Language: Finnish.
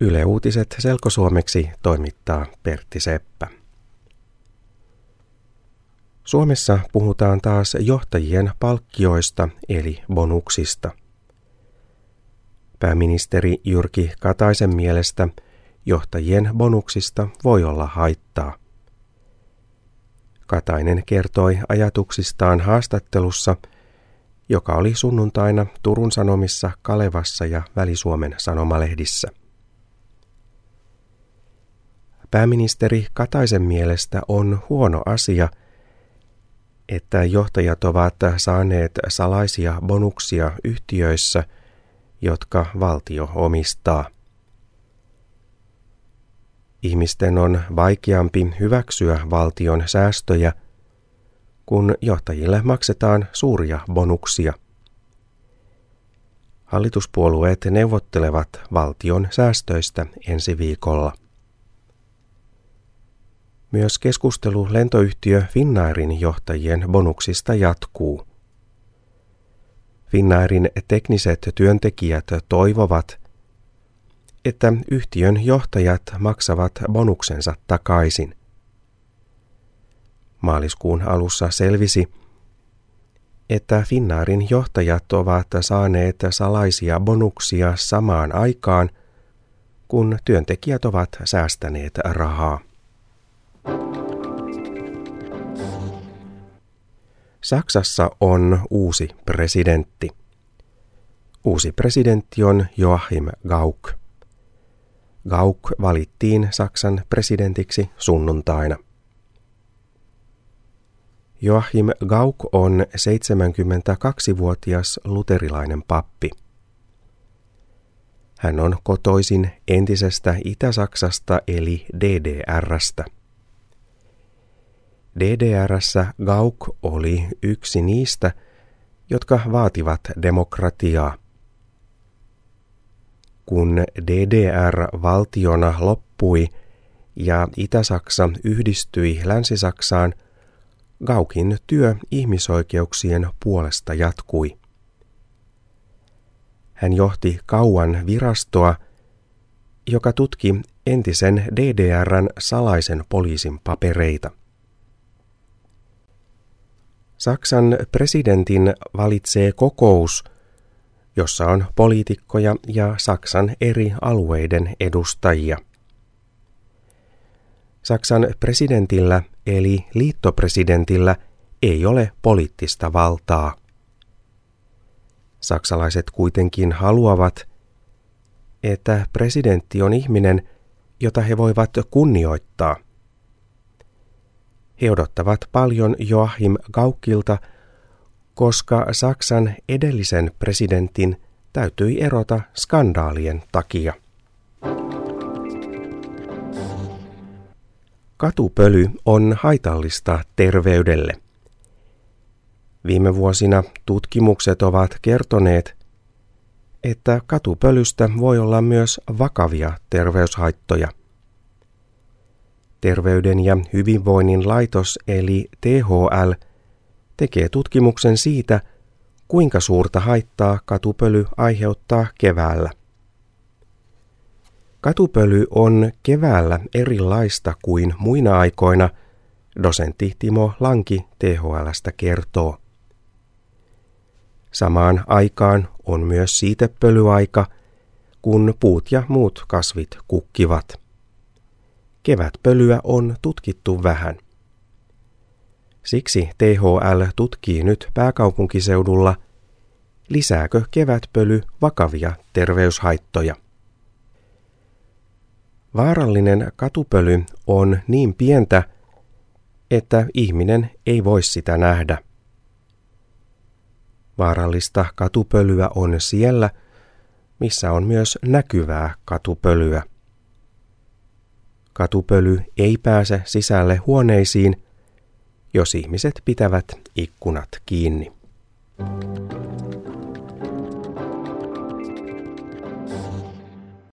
Yle Uutiset selkosuomeksi toimittaa Pertti Seppä. Suomessa puhutaan taas johtajien palkkioista eli bonuksista. Pääministeri Jyrki Kataisen mielestä johtajien bonuksista voi olla haittaa. Katainen kertoi ajatuksistaan haastattelussa, joka oli sunnuntaina Turun Sanomissa, Kalevassa ja Välisuomen sanomalehdissä. Pääministeri Kataisen mielestä on huono asia, että johtajat ovat saaneet salaisia bonuksia yhtiöissä, jotka valtio omistaa. Ihmisten on vaikeampi hyväksyä valtion säästöjä, kun johtajille maksetaan suuria bonuksia. Hallituspuolueet neuvottelevat valtion säästöistä ensi viikolla. Myös keskustelu lentoyhtiö Finnairin johtajien bonuksista jatkuu. Finnairin tekniset työntekijät toivovat, että yhtiön johtajat maksavat bonuksensa takaisin. Maaliskuun alussa selvisi, että Finnairin johtajat ovat saaneet salaisia bonuksia samaan aikaan, kun työntekijät ovat säästäneet rahaa. Saksassa on uusi presidentti. Uusi presidentti on Joachim Gauck. Gauck valittiin Saksan presidentiksi sunnuntaina. Joachim Gauck on 72-vuotias luterilainen pappi. Hän on kotoisin entisestä Itä-Saksasta eli DDRstä. DDRssä Gauck oli yksi niistä, jotka vaativat demokratiaa. Kun DDR valtiona loppui ja Itä-Saksa yhdistyi Länsi-Saksaan, Gaukin työ ihmisoikeuksien puolesta jatkui. Hän johti kauan virastoa, joka tutki entisen DDRn salaisen poliisin papereita. Saksan presidentin valitsee kokous, jossa on poliitikkoja ja Saksan eri alueiden edustajia. Saksan presidentillä eli liittopresidentillä ei ole poliittista valtaa. Saksalaiset kuitenkin haluavat, että presidentti on ihminen, jota he voivat kunnioittaa – he odottavat paljon Joachim Gaukilta, koska Saksan edellisen presidentin täytyi erota skandaalien takia. Katupöly on haitallista terveydelle. Viime vuosina tutkimukset ovat kertoneet, että katupölystä voi olla myös vakavia terveyshaittoja. Terveyden ja hyvinvoinnin laitos eli THL tekee tutkimuksen siitä, kuinka suurta haittaa katupöly aiheuttaa keväällä. Katupöly on keväällä erilaista kuin muina aikoina, dosentti Timo Lanki THLstä kertoo. Samaan aikaan on myös siitepölyaika, kun puut ja muut kasvit kukkivat. Kevätpölyä on tutkittu vähän. Siksi THL tutkii nyt pääkaupunkiseudulla, lisääkö kevätpöly vakavia terveyshaittoja. Vaarallinen katupöly on niin pientä, että ihminen ei voi sitä nähdä. Vaarallista katupölyä on siellä, missä on myös näkyvää katupölyä. Katupöly ei pääse sisälle huoneisiin, jos ihmiset pitävät ikkunat kiinni.